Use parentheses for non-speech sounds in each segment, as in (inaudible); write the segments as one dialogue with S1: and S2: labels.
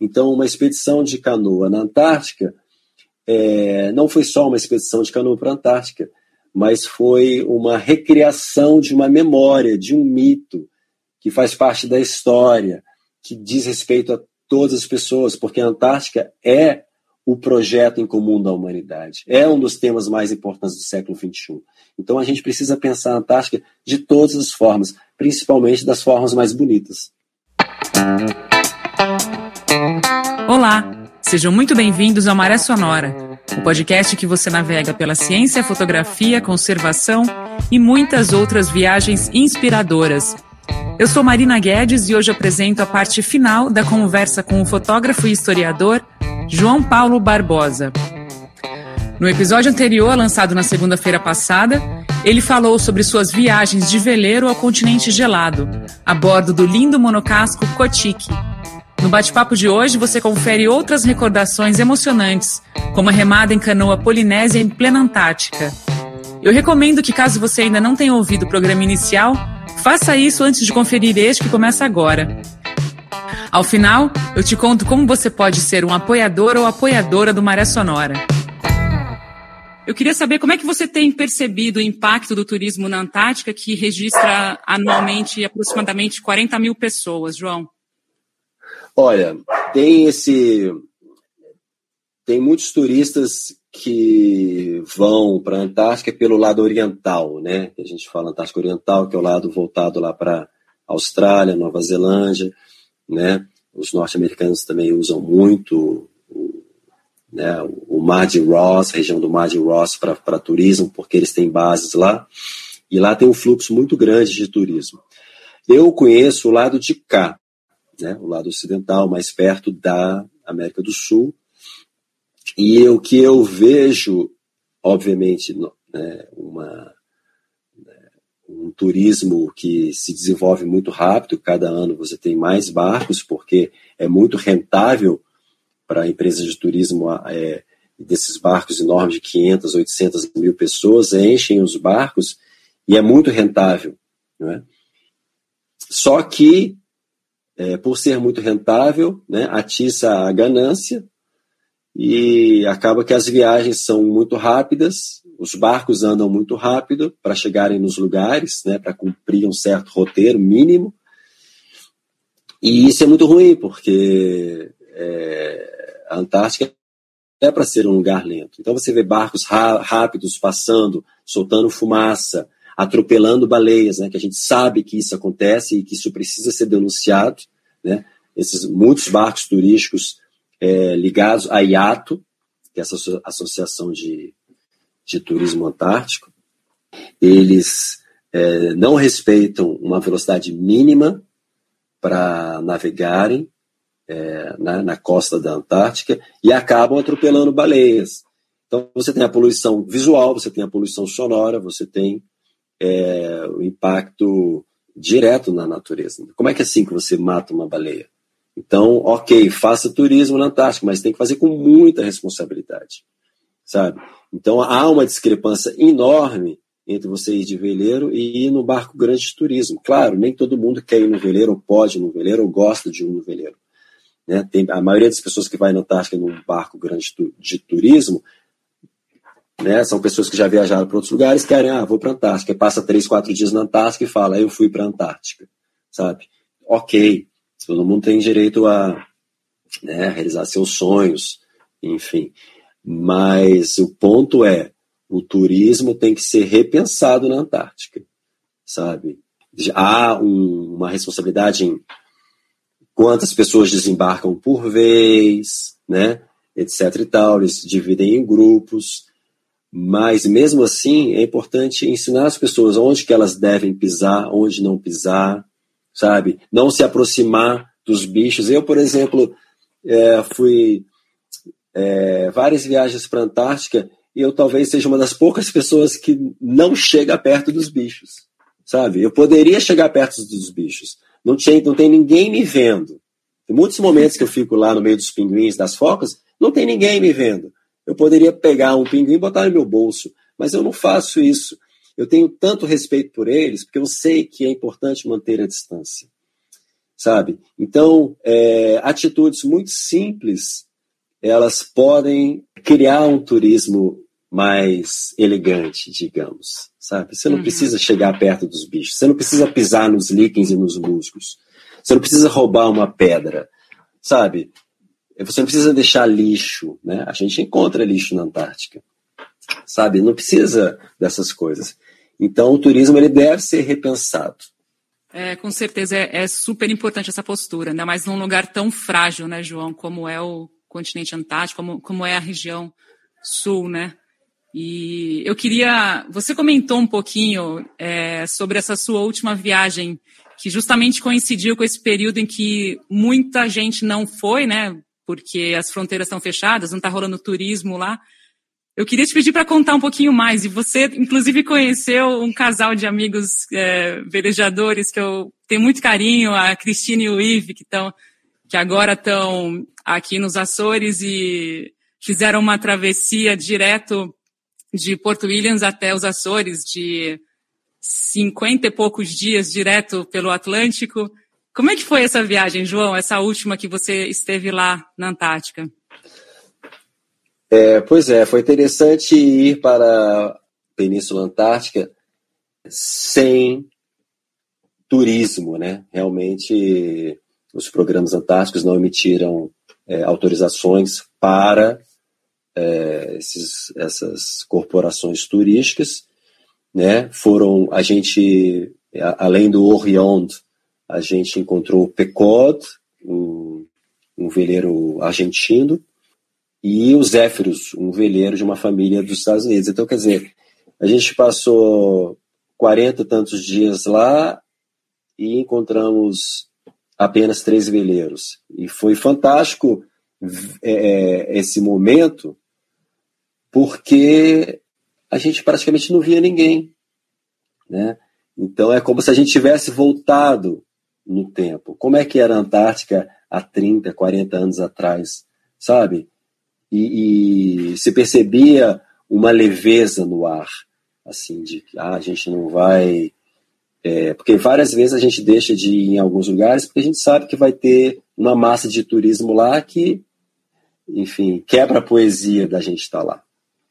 S1: Então, uma expedição de canoa na Antártica é, não foi só uma expedição de canoa para a Antártica, mas foi uma recriação de uma memória, de um mito que faz parte da história, que diz respeito a todas as pessoas, porque a Antártica é o projeto em comum da humanidade. É um dos temas mais importantes do século XXI. Então a gente precisa pensar a Antártica de todas as formas, principalmente das formas mais bonitas.
S2: Olá, sejam muito bem-vindos ao Maré Sonora, o podcast que você navega pela ciência, fotografia, conservação e muitas outras viagens inspiradoras. Eu sou Marina Guedes e hoje apresento a parte final da conversa com o fotógrafo e historiador João Paulo Barbosa. No episódio anterior, lançado na segunda-feira passada, ele falou sobre suas viagens de veleiro ao continente gelado, a bordo do lindo monocasco Kotik. No bate-papo de hoje, você confere outras recordações emocionantes, como a remada em canoa polinésia em plena Antártica. Eu recomendo que, caso você ainda não tenha ouvido o programa inicial, faça isso antes de conferir este que começa agora. Ao final, eu te conto como você pode ser um apoiador ou apoiadora do Maré Sonora. Eu queria saber como é que você tem percebido o impacto do turismo na Antártica, que registra anualmente aproximadamente 40 mil pessoas, João.
S1: Olha, tem esse. Tem muitos turistas que vão para a Antártica pelo lado oriental, né? A gente fala Antártica Oriental, que é o lado voltado lá para Austrália, Nova Zelândia né? Os norte-americanos também usam muito né, o Mar de Ross, a região do Mar de Ross para turismo, porque eles têm bases lá. E lá tem um fluxo muito grande de turismo. Eu conheço o lado de cá, né, o lado ocidental, mais perto da América do Sul. E o que eu vejo, obviamente, né, uma um turismo que se desenvolve muito rápido, cada ano você tem mais barcos, porque é muito rentável para empresas de turismo, é, desses barcos enormes de 500, 800 mil pessoas, enchem os barcos e é muito rentável. Não é? Só que, é, por ser muito rentável, né, atiça a ganância e acaba que as viagens são muito rápidas os barcos andam muito rápido para chegarem nos lugares, né, para cumprir um certo roteiro mínimo. E isso é muito ruim, porque é, a Antártica é para ser um lugar lento. Então você vê barcos rápidos passando, soltando fumaça, atropelando baleias, né, que a gente sabe que isso acontece e que isso precisa ser denunciado. Né, esses muitos barcos turísticos é, ligados à IATO, que é essa associação de de turismo antártico, eles é, não respeitam uma velocidade mínima para navegarem é, na, na, costa da Antártica e acabam atropelando baleias. Então você tem a poluição visual, você tem a poluição sonora, você tem é, o impacto direto na natureza. Como é que é assim que você mata uma baleia? Então, ok, faça turismo na Antártica, mas tem que fazer com muita responsabilidade, sabe? Então há uma discrepância enorme entre você ir de veleiro e ir no barco grande de turismo. Claro, nem todo mundo quer ir no veleiro, ou pode ir no veleiro, ou gosta de ir no veleiro. Né? Tem, a maioria das pessoas que vai na Antártica num barco grande de turismo né, são pessoas que já viajaram para outros lugares, querem, ah, vou para a Antártica, passa três, quatro dias na Antártica e fala, eu fui para a Antártica, sabe? Ok, todo mundo tem direito a né, realizar seus sonhos, enfim. Mas o ponto é, o turismo tem que ser repensado na Antártica, sabe? Há um, uma responsabilidade em quantas pessoas desembarcam por vez, né? Etc e tal, eles dividem em grupos, mas mesmo assim é importante ensinar as pessoas onde que elas devem pisar, onde não pisar, sabe? Não se aproximar dos bichos. Eu, por exemplo, é, fui é, várias viagens para a Antártica e eu talvez seja uma das poucas pessoas que não chega perto dos bichos, sabe? Eu poderia chegar perto dos bichos, não, tinha, não tem ninguém me vendo. Tem muitos momentos que eu fico lá no meio dos pinguins, das focas, não tem ninguém me vendo. Eu poderia pegar um pinguim e botar no meu bolso, mas eu não faço isso. Eu tenho tanto respeito por eles, porque eu sei que é importante manter a distância. sabe? Então, é, atitudes muito simples, elas podem criar um turismo mais elegante, digamos, sabe? Você não uhum. precisa chegar perto dos bichos, você não precisa pisar nos líquens e nos musgos, você não precisa roubar uma pedra, sabe? Você não precisa deixar lixo, né? A gente encontra lixo na Antártica, sabe? Não precisa dessas coisas. Então, o turismo ele deve ser repensado.
S2: É, com certeza é, é, super importante essa postura, ainda mais num lugar tão frágil, né, João, como é o continente antártico, como, como é a região sul, né? E eu queria. Você comentou um pouquinho é, sobre essa sua última viagem, que justamente coincidiu com esse período em que muita gente não foi, né? Porque as fronteiras estão fechadas, não está rolando turismo lá. Eu queria te pedir para contar um pouquinho mais. E você, inclusive, conheceu um casal de amigos é, velejadores que eu tenho muito carinho, a Cristina e o Ive, que, estão, que agora estão aqui nos Açores e fizeram uma travessia direto de Porto Williams até os Açores, de cinquenta e poucos dias direto pelo Atlântico. Como é que foi essa viagem, João, essa última que você esteve lá na Antártica?
S1: É, pois é, foi interessante ir para a Península Antártica sem turismo, né? Realmente, os programas antárticos não emitiram é, autorizações para é, esses, essas corporações turísticas, né? Foram a gente, além do Oriond, a gente encontrou o Pecod, um, um veleiro argentino, e o Zéfiros, um veleiro de uma família dos Estados Unidos. Então, quer dizer, a gente passou 40 e tantos dias lá e encontramos apenas três veleiros. E foi fantástico é, é, esse momento, porque a gente praticamente não via ninguém. Né? Então é como se a gente tivesse voltado no tempo. Como é que era a Antártica há 30, 40 anos atrás, sabe? e, e se percebia uma leveza no ar, assim, de que ah, a gente não vai. É, porque várias vezes a gente deixa de ir em alguns lugares porque a gente sabe que vai ter uma massa de turismo lá que, enfim, quebra a poesia da gente estar tá lá.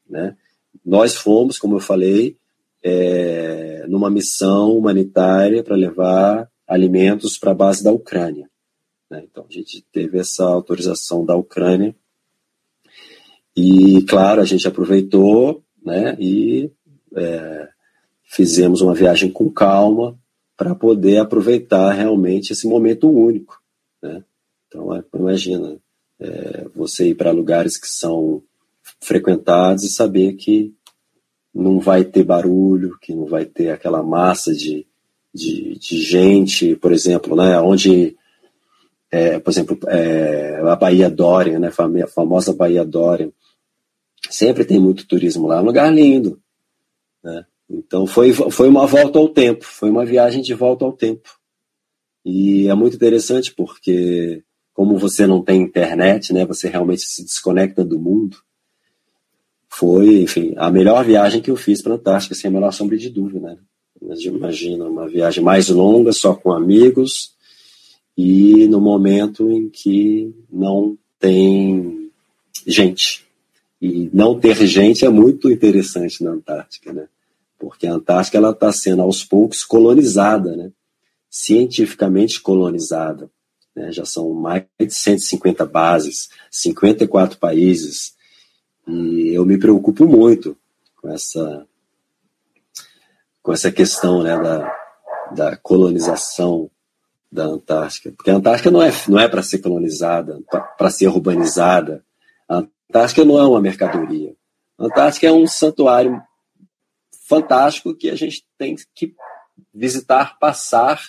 S1: Né? Nós fomos, como eu falei, é, numa missão humanitária para levar alimentos para a base da Ucrânia. Né? Então a gente teve essa autorização da Ucrânia e, claro, a gente aproveitou né, e é, fizemos uma viagem com calma para poder aproveitar realmente esse momento único. Né? Então, é, imagina, é, você ir para lugares que são frequentados e saber que não vai ter barulho, que não vai ter aquela massa de, de, de gente, por exemplo, né, onde, é, por exemplo, é, a Baía Dorian, né, a famosa Baía Dorian, Sempre tem muito turismo lá, é um lugar lindo. Né? Então foi, foi uma volta ao tempo, foi uma viagem de volta ao tempo. E é muito interessante porque, como você não tem internet, né, você realmente se desconecta do mundo. Foi, enfim, a melhor viagem que eu fiz para a Antártica, sem a menor sombra de dúvida. Né? Imagina uma viagem mais longa, só com amigos, e no momento em que não tem gente. E não ter gente é muito interessante na Antártica, né? Porque a Antártica ela está sendo aos poucos colonizada, né? Cientificamente colonizada. Né? Já são mais de 150 bases, 54 países. E eu me preocupo muito com essa com essa questão né, da, da colonização da Antártica. Porque a Antártica não é, não é para ser colonizada, para ser urbanizada. A Antártica não é uma mercadoria. A Antártica é um santuário fantástico que a gente tem que visitar, passar,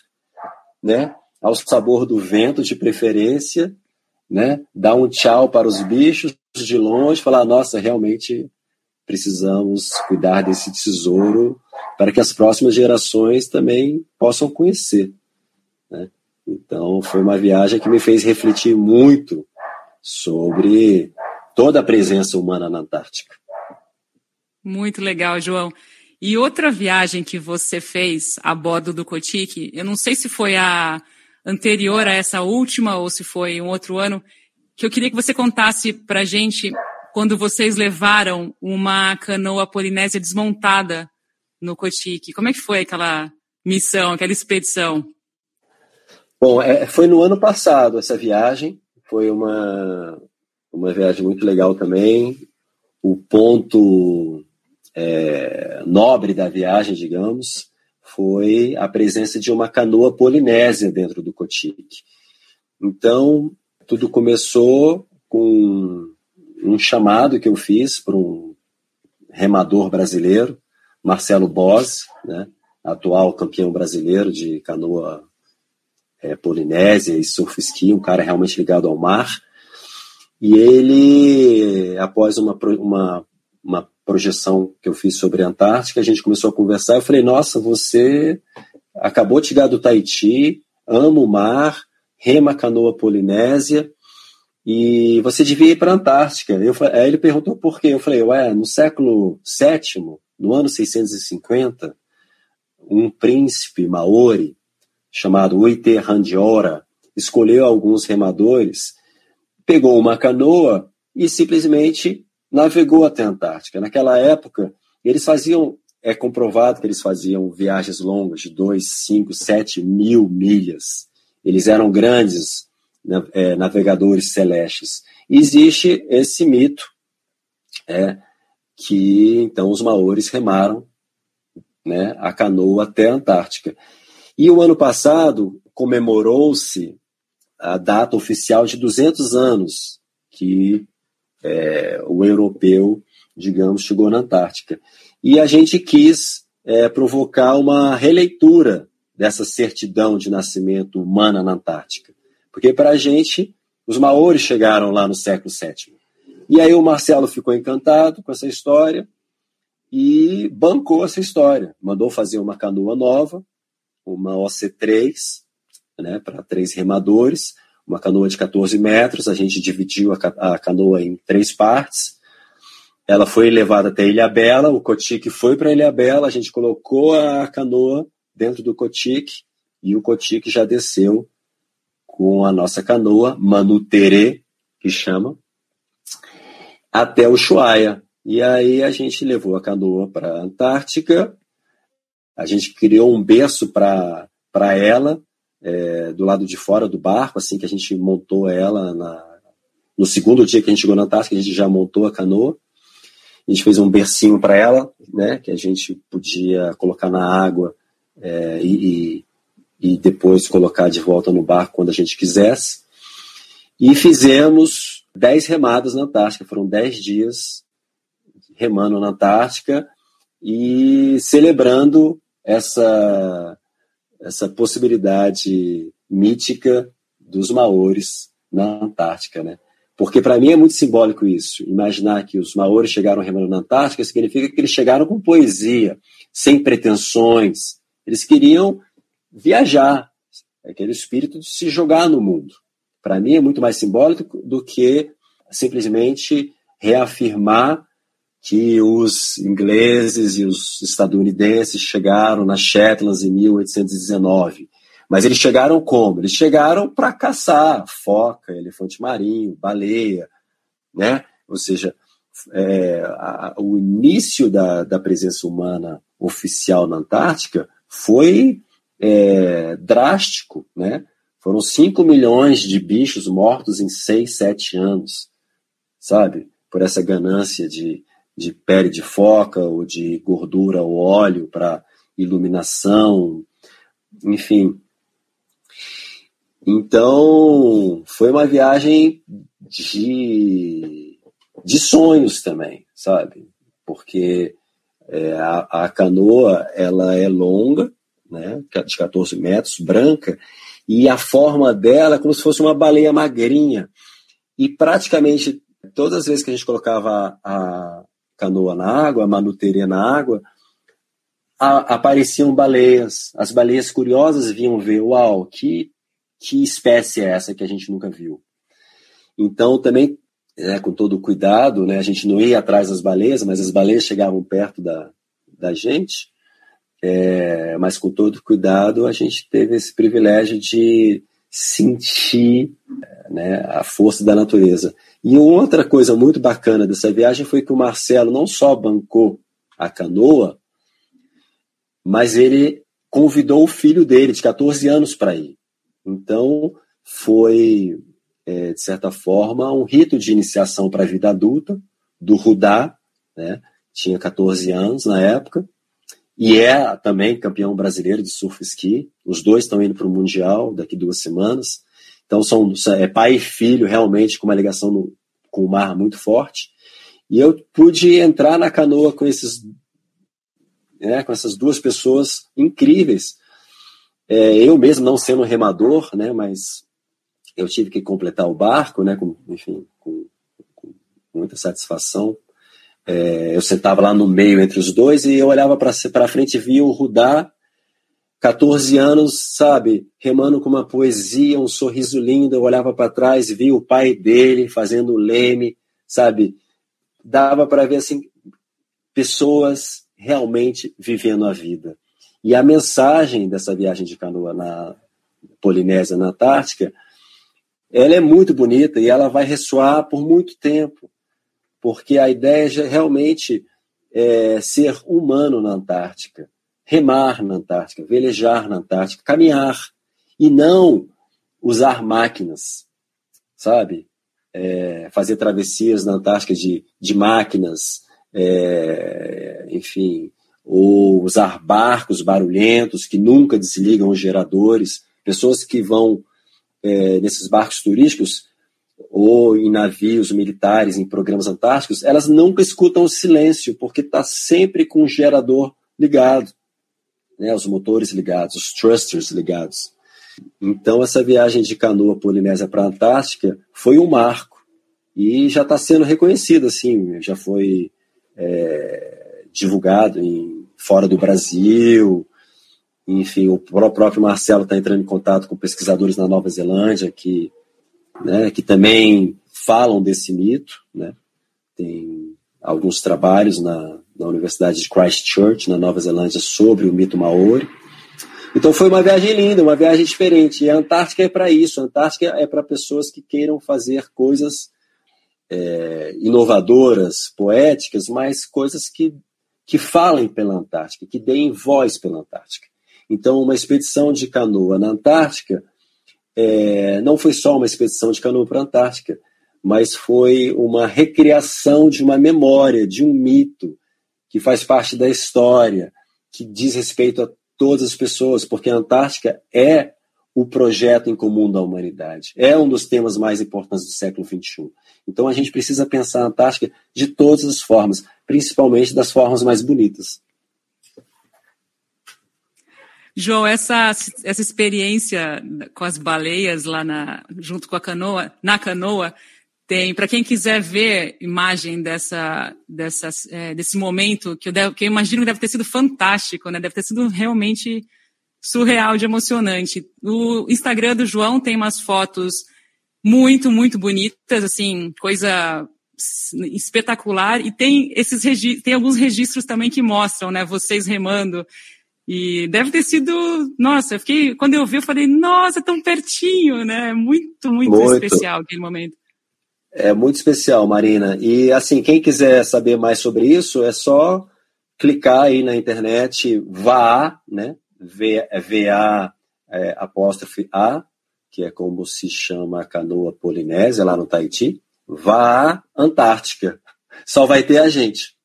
S1: né, ao sabor do vento de preferência, né, dar um tchau para os bichos de longe, falar, nossa, realmente precisamos cuidar desse tesouro para que as próximas gerações também possam conhecer. Né? Então, foi uma viagem que me fez refletir muito sobre toda a presença humana na Antártica.
S2: Muito legal, João. E outra viagem que você fez a bordo do Cotique, eu não sei se foi a, anterior a essa última, ou se foi um outro ano, que eu queria que você contasse para a gente quando vocês levaram uma canoa polinésia desmontada no Cotique. Como é que foi aquela missão, aquela expedição?
S1: Bom, é, foi no ano passado essa viagem. Foi uma, uma viagem muito legal também. O ponto é, nobre da viagem, digamos, foi a presença de uma canoa polinésia dentro do Cotique. Então, tudo começou com um chamado que eu fiz para um remador brasileiro, Marcelo Bose, né, atual campeão brasileiro de canoa é, polinésia e surf ski, um cara realmente ligado ao mar. E ele, após uma, uma, uma projeção que eu fiz sobre a Antártica, a gente começou a conversar. Eu falei: Nossa, você acabou de chegar do Tahiti, ama o mar, rema canoa polinésia, e você devia ir para a Antártica. Eu, aí ele perguntou por quê. Eu falei: Ué, no século VII, no ano 650, um príncipe maori chamado Uite escolheu alguns remadores, pegou uma canoa e simplesmente navegou até a Antártica. Naquela época, eles faziam, é comprovado que eles faziam viagens longas de 2, 5, 7 mil milhas. Eles eram grandes é, navegadores celestes. Existe esse mito é, que então os maores remaram né, a canoa até a Antártica. E o ano passado comemorou-se a data oficial de 200 anos que é, o europeu, digamos, chegou na Antártica. E a gente quis é, provocar uma releitura dessa certidão de nascimento humana na Antártica. Porque, para a gente, os maores chegaram lá no século VII. E aí o Marcelo ficou encantado com essa história e bancou essa história. Mandou fazer uma canoa nova, uma OC3, né, para três remadores, uma canoa de 14 metros, a gente dividiu a, canoa em três partes. Ela foi levada até Ilha Bela, o Cotique foi para Ilha Bela, a gente colocou a canoa dentro do Cotique e o Cotique já desceu com a nossa canoa, Manutere, que chama, até o Ushuaia. E aí a gente levou a canoa para a Antártica, a gente criou um berço para ela, é, do lado de fora do barco, assim que a gente montou ela na, no segundo dia que a gente chegou na Antártica, a gente já montou a canoa. A gente fez um bercinho para ela, né, que a gente podia colocar na água é, e, e depois colocar de volta no barco quando a gente quisesse. E fizemos dez remadas na Antártica, foram dez dias remando na Antártica e celebrando essa essa possibilidade mítica dos maores na Antártica, né? Porque para mim é muito simbólico isso. Imaginar que os maores chegaram remando na Antártica significa que eles chegaram com poesia, sem pretensões. Eles queriam viajar, aquele espírito de se jogar no mundo. Para mim é muito mais simbólico do que simplesmente reafirmar que os ingleses e os estadunidenses chegaram nas Shetlands em 1819. Mas eles chegaram como? Eles chegaram para caçar foca, elefante marinho, baleia, né? Ou seja, é, a, o início da, da presença humana oficial na Antártica foi é, drástico, né? Foram 5 milhões de bichos mortos em 6, 7 anos, sabe? Por essa ganância de, de pele de foca ou de gordura ou óleo para iluminação, enfim. Então, foi uma viagem de, de sonhos também, sabe? Porque é, a, a, canoa ela é longa, né, de 14 metros, branca, e a forma dela é como se fosse uma baleia magrinha. E praticamente todas as vezes que a gente colocava a, canoa na água, a manuteria na água, a, apareciam baleias. As baleias curiosas vinham ver, uau, que, que espécie é essa que a gente nunca viu? Então, também, é, com todo cuidado, né, a gente não ia atrás das baleias, mas as baleias chegavam perto da, da gente, é, mas com todo cuidado, a gente teve esse privilégio de, sentir né, a força da natureza. E outra coisa muito bacana dessa viagem foi que o Marcelo não só bancou a canoa, mas ele convidou o filho dele, de 14 anos, para ir. Então, foi, é, de certa forma, um rito de iniciação para a vida adulta do Rudá, né? tinha 14 anos na época, e é também campeão brasileiro de surf ski. Os dois estão indo para o Mundial daqui duas semanas. Então, são é pai e filho realmente com uma ligação no, com o mar muito forte. E eu pude entrar na canoa com esses né, com essas duas pessoas incríveis. É, eu mesmo não sendo remador, né, mas eu tive que completar o barco, né, com, enfim, com, com muita satisfação. É, eu sentava lá no meio entre os dois e eu olhava para frente e via o Rudá, 14 anos, sabe, remando com uma poesia, um sorriso lindo. Eu olhava para trás via o pai dele fazendo o leme, sabe. Dava para ver assim pessoas realmente vivendo a vida. E a mensagem dessa viagem de canoa na Polinésia, na Antártica, ela é muito bonita e ela vai ressoar por muito tempo porque a ideia é realmente é ser humano na Antártica, remar na Antártica, velejar na Antártica, caminhar e não usar máquinas, sabe? É, fazer travessias na Antártica de, de máquinas, é, enfim, ou usar barcos barulhentos que nunca desligam os geradores, pessoas que vão é, nesses barcos turísticos ou em navios militares, em programas antárticos, elas nunca escutam o silêncio, porque está sempre com o gerador ligado, né, os motores ligados, os thrusters ligados. Então, essa viagem de canoa polinésia para a Antártica foi um marco e já está sendo reconhecido, assim, já foi é, divulgado em, fora do Brasil, enfim, o próprio Marcelo está entrando em contato com pesquisadores na Nova Zelândia que né, que também falam desse mito. Né? Tem alguns trabalhos na, na Universidade de Christchurch, na Nova Zelândia, sobre o mito maori. Então foi uma viagem linda, uma viagem diferente. E a Antártica é para isso. A Antártica é para pessoas que queiram fazer coisas é, inovadoras, poéticas, mas coisas que, que falem pela Antártica, que deem voz pela Antártica. Então, uma expedição de canoa na Antártica é, não foi só uma expedição de canoa para a Antártica, mas foi uma recriação de uma memória, de um mito que faz parte da história, que diz respeito a todas as pessoas, porque a Antártica é o projeto em comum da humanidade, é um dos temas mais importantes do século XXI. Então a gente precisa pensar a Antártica de todas as formas, principalmente das formas mais bonitas.
S2: João, essa, essa experiência com as baleias lá na, junto com a canoa, na canoa, tem, para quem quiser ver imagem dessa, dessa, é, desse momento, que eu, que eu imagino que deve ter sido fantástico, né? Deve ter sido realmente surreal de emocionante. O Instagram do João tem umas fotos muito, muito bonitas, assim, coisa espetacular, e tem esses tem alguns registros também que mostram, né, vocês remando e deve ter sido, nossa, eu fiquei, quando eu vi, eu falei, nossa, tão pertinho, né? Muito, muito, muito, especial aquele momento.
S1: É muito especial, Marina. E assim, quem quiser saber mais sobre isso, é só clicar aí na internet VA, né? V, é VA é, apóstrofe A, que é como se chama a canoa polinésia lá no Tahiti. Vá Antártica. Só vai ter a gente.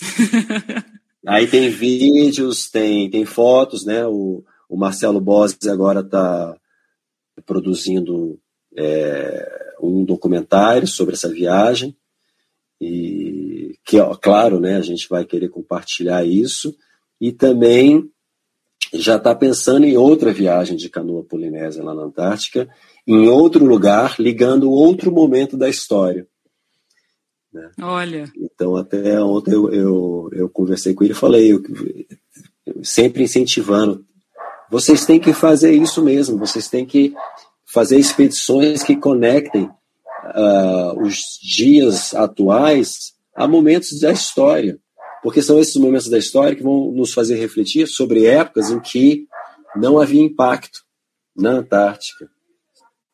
S1: (laughs) Aí tem vídeos, tem, tem fotos, né? O, o Marcelo Bossi agora está produzindo é, um documentário sobre essa viagem e que, claro, né? A gente vai querer compartilhar isso e também já está pensando em outra viagem de canoa polinésia lá na Antártica, em outro lugar, ligando outro momento da história.
S2: Né? Olha.
S1: Então, até ontem eu, eu, eu conversei com ele e falei, eu, eu, sempre incentivando, vocês têm que fazer isso mesmo, vocês têm que fazer expedições que conectem uh, os dias atuais a momentos da história, porque são esses momentos da história que vão nos fazer refletir sobre épocas em que não havia impacto na Antártica,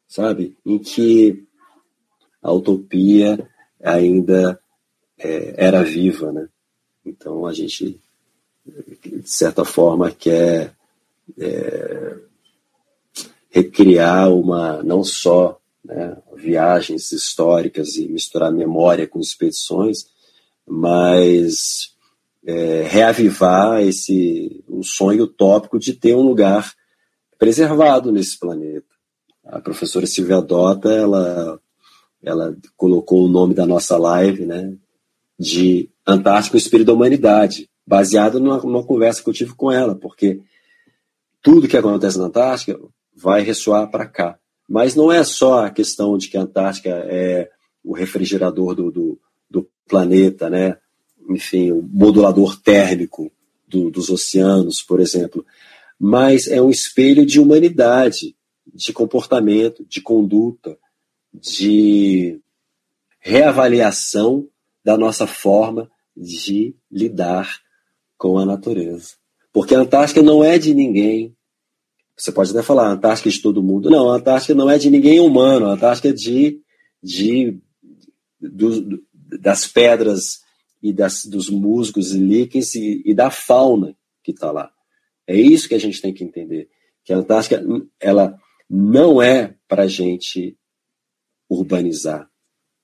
S1: sabe? Em que a utopia ainda é, era viva, né? Então a gente, de certa forma, quer é, recriar uma, não só né, viagens históricas e misturar memória com expedições, mas é, reavivar esse o sonho utópico de ter um lugar preservado nesse planeta. A professora Silvia Dota, ela, ela colocou o nome da nossa live, né, de Antártico Espírito da Humanidade, baseado numa, numa conversa que eu tive com ela, porque tudo que acontece na Antártica vai ressoar para cá. Mas não é só a questão de que a Antártica é o refrigerador do, do, do planeta, né? enfim, o modulador térmico do, dos oceanos, por exemplo, mas é um espelho de humanidade, de comportamento, de conduta, de reavaliação da nossa forma de lidar com a natureza. Porque a Antártica não é de ninguém, você pode até falar, a Antártica é de todo mundo. Não, a Antártica não é de ninguém humano, a Antártica é de, de do, das pedras e das, dos musgos e líquens e, e da fauna que está lá. É isso que a gente tem que entender. Que a Antártica ela não é para a gente urbanizar.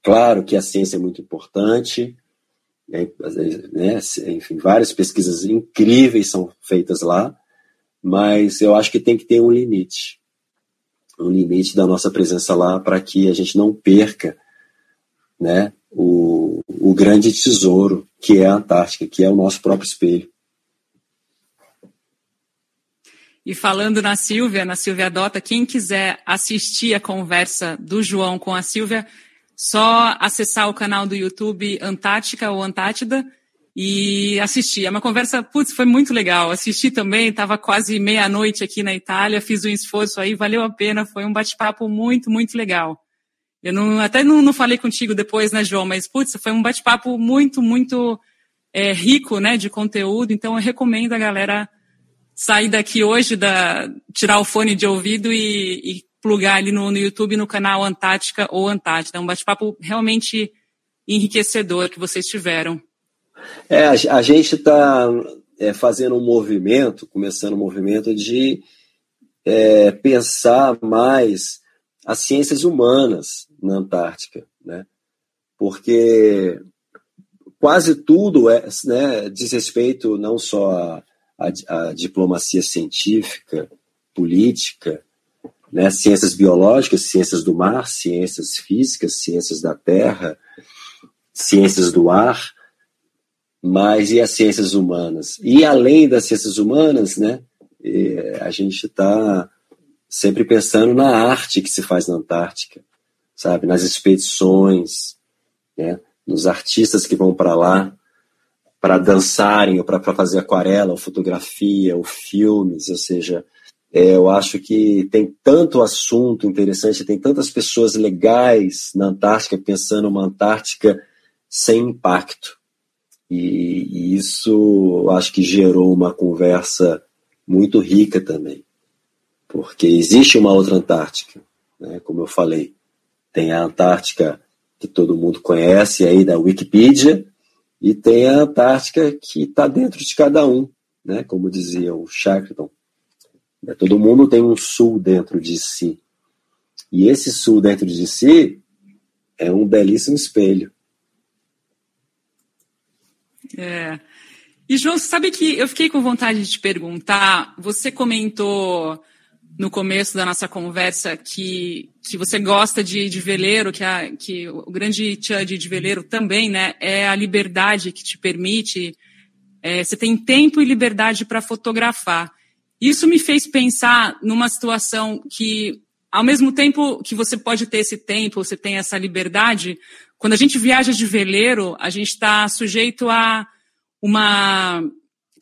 S1: Claro que a ciência é muito importante, né, né, enfim, várias pesquisas incríveis são feitas lá, mas eu acho que tem que ter um limite um limite da nossa presença lá para que a gente não perca né, o, o grande tesouro que é a Antártica, que é o nosso próprio espelho.
S2: E falando na Silvia, na Silvia Dota, quem quiser assistir a conversa do João com a Silvia, só acessar o canal do YouTube Antártica ou Antártida e assisti. É uma conversa, putz, foi muito legal. Assisti também, estava quase meia-noite aqui na Itália, fiz um esforço aí, valeu a pena, foi um bate-papo muito, muito legal. Eu não, até não, não falei contigo depois, né, João, mas, putz, foi um bate-papo muito, muito é, rico, né, de conteúdo, então eu recomendo a galera sair daqui hoje, da, tirar o fone de ouvido e, e plugar ali no, no YouTube, no canal Antártica ou Antártida. É um bate-papo realmente enriquecedor que vocês tiveram.
S1: É, a, a gente está é, fazendo um movimento, começando um movimento de é, pensar mais as ciências humanas na Antártica, né? Porque quase tudo é, né, diz respeito não só à, diplomacia científica, política, né, ciências biológicas, ciências do mar, ciências físicas, ciências da terra, ciências do ar, mas e as ciências humanas? E além das ciências humanas, né, a gente está sempre pensando na arte que se faz na Antártica, sabe, nas expedições, né, nos artistas que vão para lá para dançarem ou para fazer aquarela, ou fotografia, ou filmes, ou seja, é, eu acho que tem tanto assunto interessante, tem tantas pessoas legais na Antártica pensando uma Antártica sem impacto, e, e isso acho que gerou uma conversa muito rica também, porque existe uma outra Antártica, né, como eu falei. Tem a Antártica que todo mundo conhece aí da Wikipedia, e tem a Antártica que está dentro de cada um, né, como dizia o Shackleton. Né, todo mundo tem um sul dentro de si. E esse sul dentro de si é um belíssimo espelho.
S2: É. E, João, sabe que eu fiquei com vontade de te perguntar. Você comentou no começo da nossa conversa que, que você gosta de, de veleiro, que, a, que o grande tchan de, de veleiro também né, é a liberdade que te permite. É, você tem tempo e liberdade para fotografar. Isso me fez pensar numa situação que, ao mesmo tempo que você pode ter esse tempo, você tem essa liberdade, quando a gente viaja de veleiro, a gente está sujeito a uma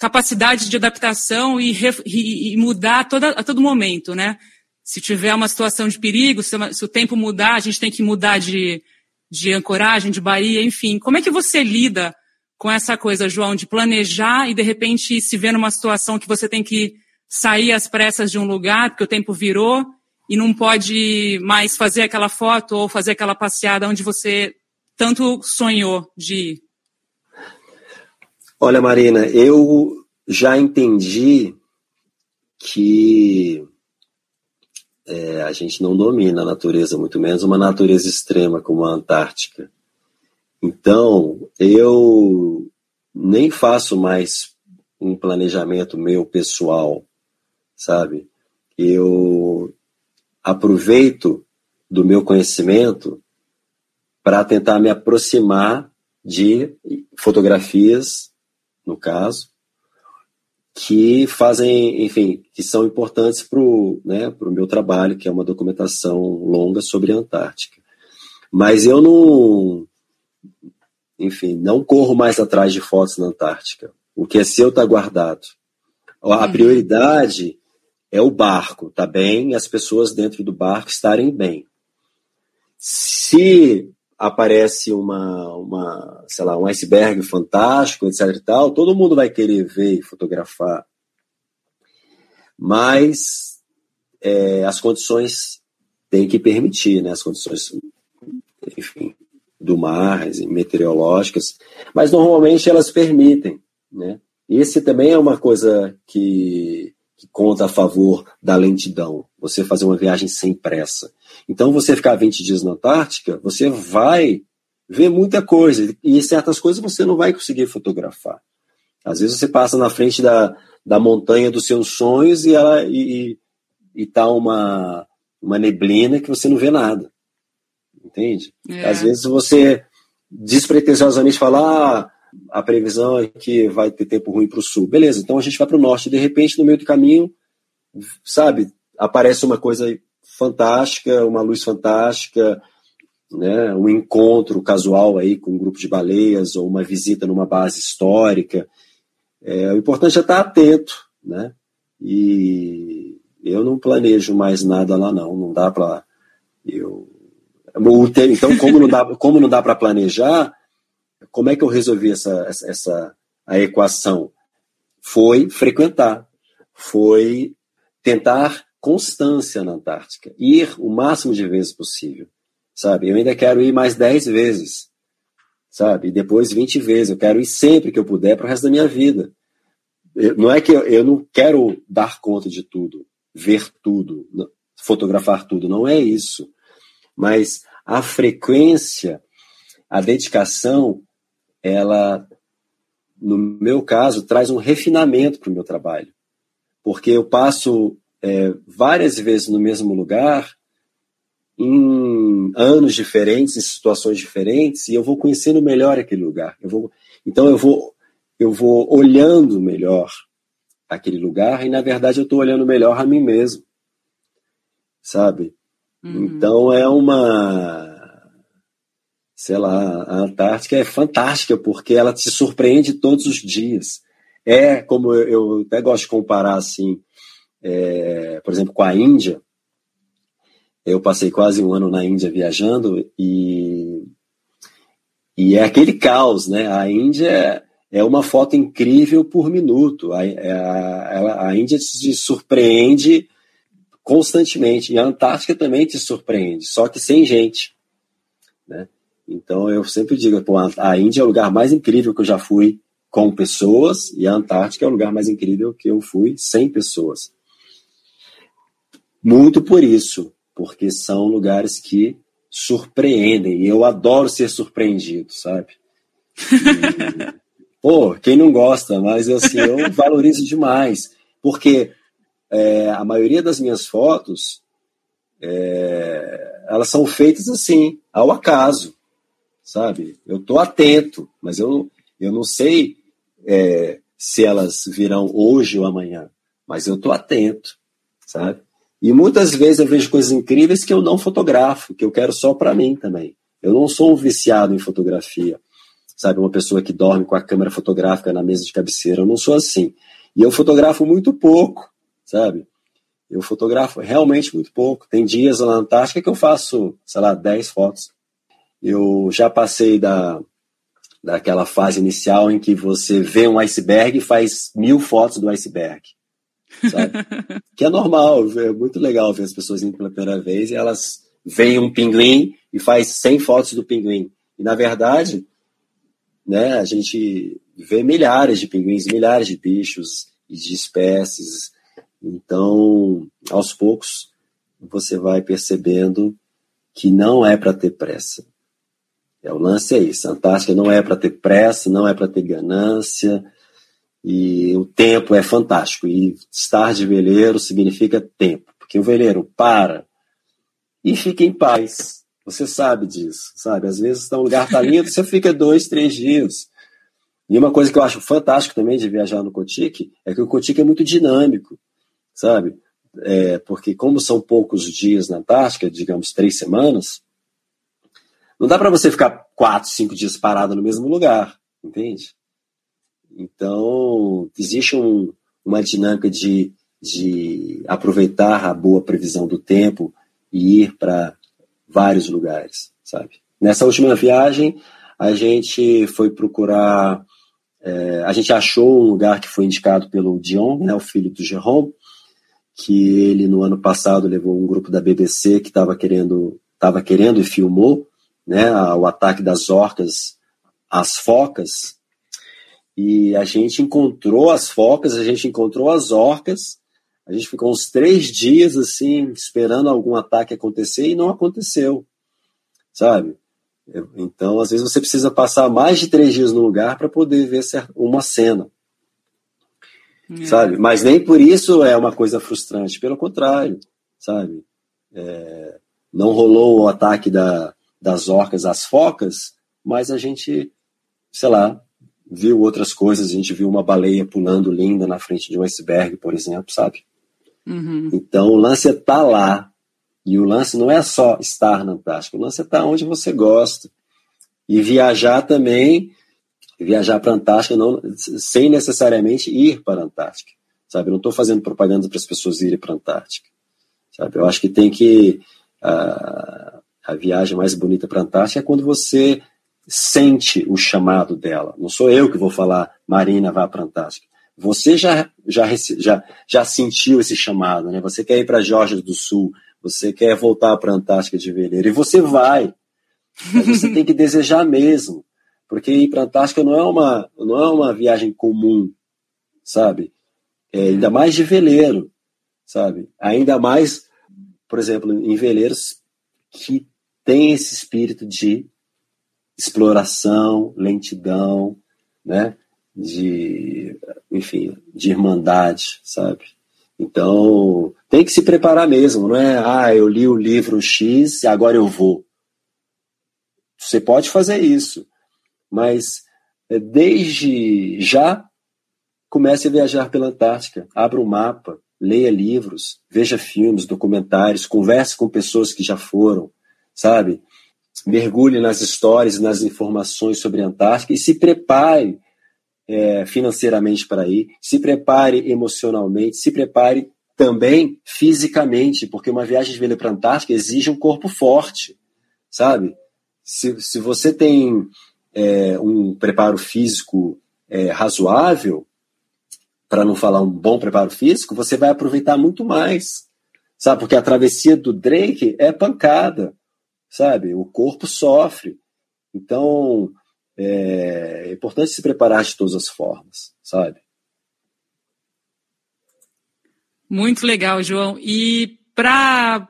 S2: capacidade de adaptação e, e, mudar toda, a todo momento, né? Se tiver uma situação de perigo, se, se, o tempo mudar, a gente tem que mudar de, de ancoragem, de Bahia, enfim. Como é que você lida com essa coisa, João, de planejar e de repente se ver numa situação que você tem que sair às pressas de um lugar, porque o tempo virou, e não pode mais fazer aquela foto ou fazer aquela passeada onde você tanto sonhou de ir?
S1: Olha, Marina, eu já entendi que é, a gente não domina a natureza, muito menos uma natureza extrema como a Antártica. Então, eu nem faço mais um planejamento meu pessoal, sabe? Eu aproveito do meu conhecimento para tentar me aproximar de fotografias, no caso, que fazem, enfim, que são importantes para o né, pro meu trabalho, que é uma documentação longa sobre a Antártica. Mas eu não, enfim, não corro mais atrás de fotos na Antártica. O que é seu está guardado. A uhum. prioridade é o barco, tá bem, e as pessoas dentro do barco estarem bem. Se aparece uma, uma, sei lá, um iceberg fantástico, etc e tal, todo mundo vai querer ver e fotografar. Mas é, as condições têm que permitir, né? As condições, enfim, do mar, meteorológicas, mas normalmente elas permitem, né? Esse também é uma coisa que, que conta a favor da lentidão, você fazer uma viagem sem pressa. Então, você ficar 20 dias na Antártica, você vai ver muita coisa, e certas coisas você não vai conseguir fotografar. Às vezes você passa na frente da, da montanha dos seus sonhos e ela e, e tá uma, uma neblina que você não vê nada. Entende? É. Às vezes você despretensiosamente fala, ah, a previsão é que vai ter tempo ruim para o sul. Beleza, então a gente vai para o norte. De repente, no meio do caminho, sabe, aparece uma coisa fantástica, uma luz fantástica, né, um encontro casual aí com um grupo de baleias ou uma visita numa base histórica. É, o importante é estar atento, né? E eu não planejo mais nada lá não, não dá para eu então como não dá como não dá para planejar, como é que eu resolvi essa, essa a equação? Foi frequentar, foi tentar constância na Antártica, ir o máximo de vezes possível, sabe? Eu ainda quero ir mais 10 vezes, sabe? E depois 20 vezes. Eu quero ir sempre que eu puder para o resto da minha vida. Eu, não é que eu, eu não quero dar conta de tudo, ver tudo, fotografar tudo, não é isso. Mas a frequência, a dedicação, ela, no meu caso, traz um refinamento para o meu trabalho. Porque eu passo é, várias vezes no mesmo lugar, em anos diferentes, em situações diferentes, e eu vou conhecendo melhor aquele lugar. Eu vou, então eu vou, eu vou olhando melhor aquele lugar, e na verdade eu estou olhando melhor a mim mesmo. Sabe? Uhum. Então é uma. Sei lá, a Antártica é fantástica porque ela te surpreende todos os dias. É como eu, eu até gosto de comparar assim, é, por exemplo, com a Índia. Eu passei quase um ano na Índia viajando e, e é aquele caos, né? A Índia é uma foto incrível por minuto. A, é, a, a Índia te surpreende constantemente. E a Antártica também te surpreende, só que sem gente. Né? Então eu sempre digo, pô, a Índia é o lugar mais incrível que eu já fui com pessoas e a Antártica é o lugar mais incrível que eu fui sem pessoas. Muito por isso, porque são lugares que surpreendem e eu adoro ser surpreendido, sabe? E, (laughs) pô, quem não gosta, mas assim, eu valorizo demais, porque é, a maioria das minhas fotos é, elas são feitas assim, ao acaso, sabe? Eu estou atento, mas eu, eu não sei é, se elas virão hoje ou amanhã, mas eu estou atento, sabe? E muitas vezes eu vejo coisas incríveis que eu não fotografo, que eu quero só para mim também. Eu não sou um viciado em fotografia, sabe? Uma pessoa que dorme com a câmera fotográfica na mesa de cabeceira. Eu não sou assim. E eu fotografo muito pouco, sabe? Eu fotografo realmente muito pouco. Tem dias na Antártica que eu faço, sei lá, 10 fotos. Eu já passei da, daquela fase inicial em que você vê um iceberg e faz mil fotos do iceberg. sabe? (laughs) que é normal, é muito legal ver as pessoas indo pela primeira vez e elas veem um pinguim e faz 100 fotos do pinguim. E, na verdade, né, a gente vê milhares de pinguins, milhares de bichos e de espécies. Então, aos poucos, você vai percebendo que não é para ter pressa. É, o lance é isso. A Antártica não é para ter pressa, não é para ter ganância. E o tempo é fantástico. E estar de veleiro significa tempo. Porque o veleiro para e fica em paz. Você sabe disso, sabe? Às vezes está um lugar tá lindo, você fica dois, três dias. E uma coisa que eu acho fantástico também de viajar no Cotique é que o Cotique é muito dinâmico, sabe? É, porque como são poucos dias na Antártica, digamos três semanas, não dá para você ficar quatro, cinco dias parado no mesmo lugar, entende? Então, existe um, uma dinâmica de, de aproveitar a boa previsão do tempo e ir para vários lugares, sabe? Nessa última viagem, a gente foi procurar. É, a gente achou um lugar que foi indicado pelo Dion, né, o filho do Jerome, que ele no ano passado levou um grupo da BBC que estava querendo, tava querendo e filmou né, o ataque das orcas às focas, e a gente encontrou as focas, a gente encontrou as orcas, a gente ficou uns três dias assim, esperando algum ataque acontecer e não aconteceu, sabe? Então, às vezes você precisa passar mais de três dias no lugar para poder ver uma cena, é. sabe? Mas nem por isso é uma coisa frustrante, pelo contrário, sabe? É, não rolou o ataque da, das orcas às focas, mas a gente, sei lá, viu outras coisas, a gente viu uma baleia pulando linda na frente de um iceberg, por exemplo, sabe? Uhum. Então o lance é estar tá lá. E o lance não é só estar na Antártica, o lance é estar tá onde você gosta. E viajar também, viajar para a Antártica não, sem necessariamente ir para a Antártica. Sabe? Eu não estou fazendo propaganda para as pessoas irem para a Antártica. Sabe? Eu acho que tem que. Uh, a viagem mais bonita para a Antártica é quando você sente o chamado dela. Não sou eu que vou falar, Marina, vá para a Antártica. Você já, já, já, já sentiu esse chamado, né? Você quer ir para Georgia do Sul, você quer voltar para a Antártica de veleiro, e você vai. Mas você tem que desejar mesmo, porque ir para a Antártica não é uma, não é uma viagem comum, sabe? É, ainda mais de veleiro, sabe? Ainda mais, por exemplo, em veleiros que tem esse espírito de exploração, lentidão, né? De, enfim, de irmandade, sabe? Então, tem que se preparar mesmo, não é? Ah, eu li o livro X agora eu vou. Você pode fazer isso, mas é, desde já comece a viajar pela Antártica, abra um mapa, leia livros, veja filmes, documentários, converse com pessoas que já foram, sabe? Mergulhe nas histórias e nas informações sobre a Antártica e se prepare é, financeiramente para ir, se prepare emocionalmente, se prepare também fisicamente, porque uma viagem de veleiro para a Antártica exige um corpo forte, sabe? Se, se você tem é, um preparo físico é, razoável, para não falar um bom preparo físico, você vai aproveitar muito mais, sabe? Porque a travessia do Drake é pancada sabe? O corpo sofre. Então, é, é importante se preparar de todas as formas, sabe?
S2: Muito legal, João. E para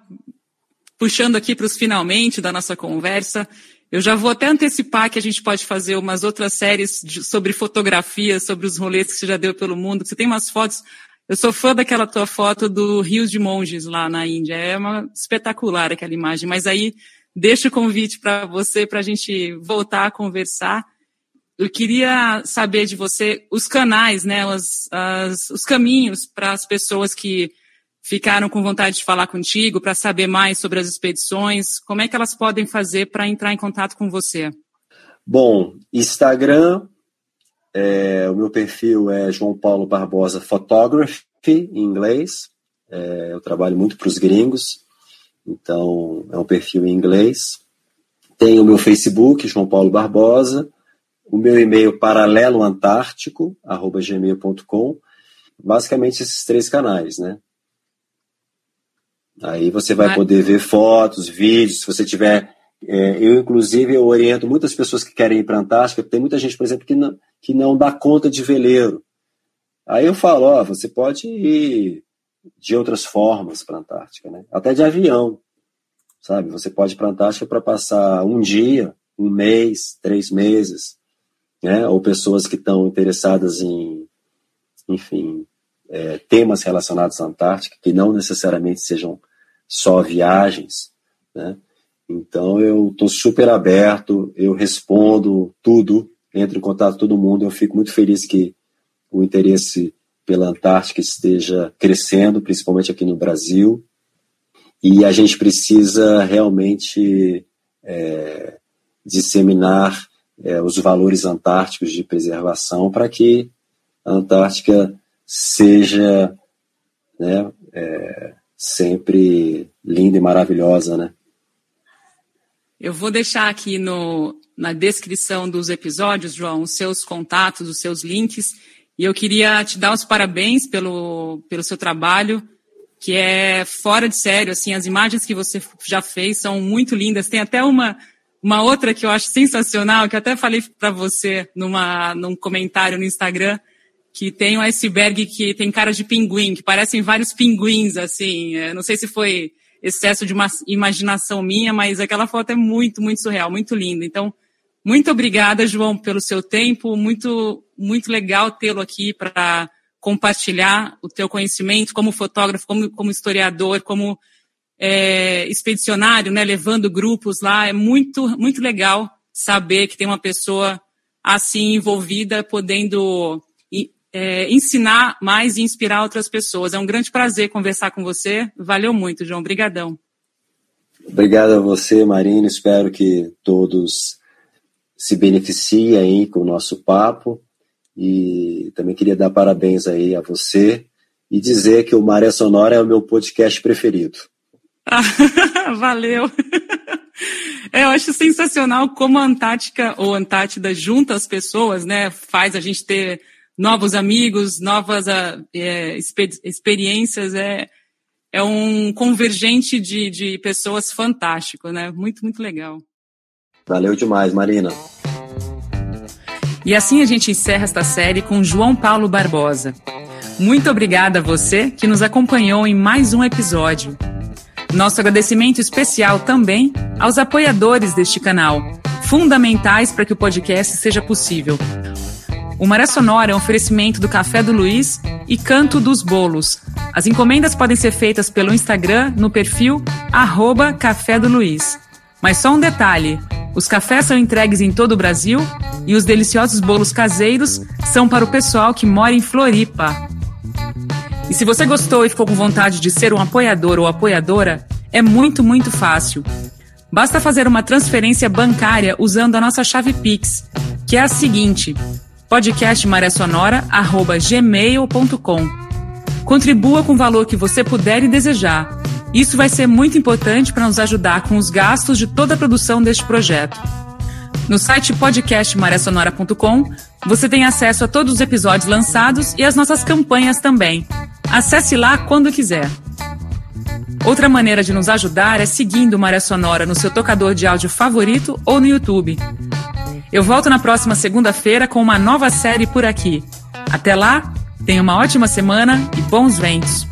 S2: puxando aqui para os finalmente da nossa conversa, eu já vou até antecipar que a gente pode fazer umas outras séries de, sobre fotografia, sobre os rolês que você já deu pelo mundo. Você tem umas fotos. Eu sou fã daquela tua foto do Rios de Monges lá na Índia. É uma espetacular aquela imagem. Mas aí deixo o convite para você para a gente voltar a conversar. Eu queria saber de você os canais, né, os, as, os caminhos para as pessoas que ficaram com vontade de falar contigo, para saber mais sobre as expedições, como é que elas podem fazer para entrar em contato com você?
S1: Bom, Instagram, é, o meu perfil é João Paulo Barbosa Photography, em inglês. É, eu trabalho muito para os gringos. Então, é um perfil em inglês. Tem o meu Facebook, João Paulo Barbosa, o meu e-mail paraleloantártico, arroba gmail.com, basicamente esses três canais, né? Aí você vai poder ver fotos, vídeos, se você tiver. É, eu, inclusive, eu oriento muitas pessoas que querem ir para a Antártica. Tem muita gente, por exemplo, que não, que não dá conta de veleiro. Aí eu falo: ó, você pode ir de outras formas para a Antártica, né? Até de avião, sabe? Você pode ir para a Antártica para passar um dia, um mês, três meses, né? Ou pessoas que estão interessadas em, enfim, é, temas relacionados à Antártica, que não necessariamente sejam só viagens, né? Então eu estou super aberto, eu respondo tudo, entro em contato com todo mundo, eu fico muito feliz que o interesse pela Antártica esteja crescendo, principalmente aqui no Brasil, e a gente precisa realmente é, disseminar é, os valores antárticos de preservação para que a Antártica seja né, é, sempre linda e maravilhosa, né?
S2: Eu vou deixar aqui no, na descrição dos episódios, João, os seus contatos, os seus links. E eu queria te dar os parabéns pelo, pelo seu trabalho, que é fora de sério. Assim, as imagens que você já fez são muito lindas. Tem até uma, uma outra que eu acho sensacional, que eu até falei para você numa, num comentário no Instagram, que tem um iceberg que tem cara de pinguim, que parecem vários pinguins, assim. Eu não sei se foi excesso de uma imaginação minha, mas aquela foto é muito, muito surreal, muito linda. Então, muito obrigada, João, pelo seu tempo. Muito, muito legal tê-lo aqui para compartilhar o teu conhecimento como fotógrafo, como, como historiador, como é, expedicionário, né, levando grupos lá. É muito, muito legal saber que tem uma pessoa assim envolvida, podendo é, ensinar mais e inspirar outras pessoas. É um grande prazer conversar com você. Valeu muito, João. Obrigadão.
S1: Obrigado a você, Marina. Espero que todos se beneficiem aí com o nosso papo. E também queria dar parabéns aí a você e dizer que o Maré Sonora é o meu podcast preferido. (laughs)
S2: Valeu. É, (laughs) eu acho sensacional como a Antártica ou Antártida junta as pessoas, né? Faz a gente ter novos amigos, novas uh, é, experiências. É, é um convergente de, de pessoas fantástico, né? Muito, muito legal.
S1: Valeu demais, Marina.
S2: E assim a gente encerra esta série com João Paulo Barbosa. Muito obrigada a você que nos acompanhou em mais um episódio. Nosso agradecimento especial também aos apoiadores deste canal, fundamentais para que o podcast seja possível. O Maré Sonora é um oferecimento do Café do Luiz e Canto dos Bolos. As encomendas podem ser feitas pelo Instagram no perfil arroba Café do Luiz. Mas só um detalhe: os cafés são entregues em todo o Brasil e os deliciosos bolos caseiros são para o pessoal que mora em Floripa. E se você gostou e ficou com vontade de ser um apoiador ou apoiadora, é muito, muito fácil. Basta fazer uma transferência bancária usando a nossa chave Pix, que é a seguinte: podcastmarésonora@gmail.com. Contribua com o valor que você puder e desejar. Isso vai ser muito importante para nos ajudar com os gastos de toda a produção deste projeto. No site podcastmarésonora.com você tem acesso a todos os episódios lançados e as nossas campanhas também. Acesse lá quando quiser. Outra maneira de nos ajudar é seguindo Maré Sonora no seu tocador de áudio favorito ou no YouTube. Eu volto na próxima segunda-feira com uma nova série por aqui. Até lá, tenha uma ótima semana e bons ventos.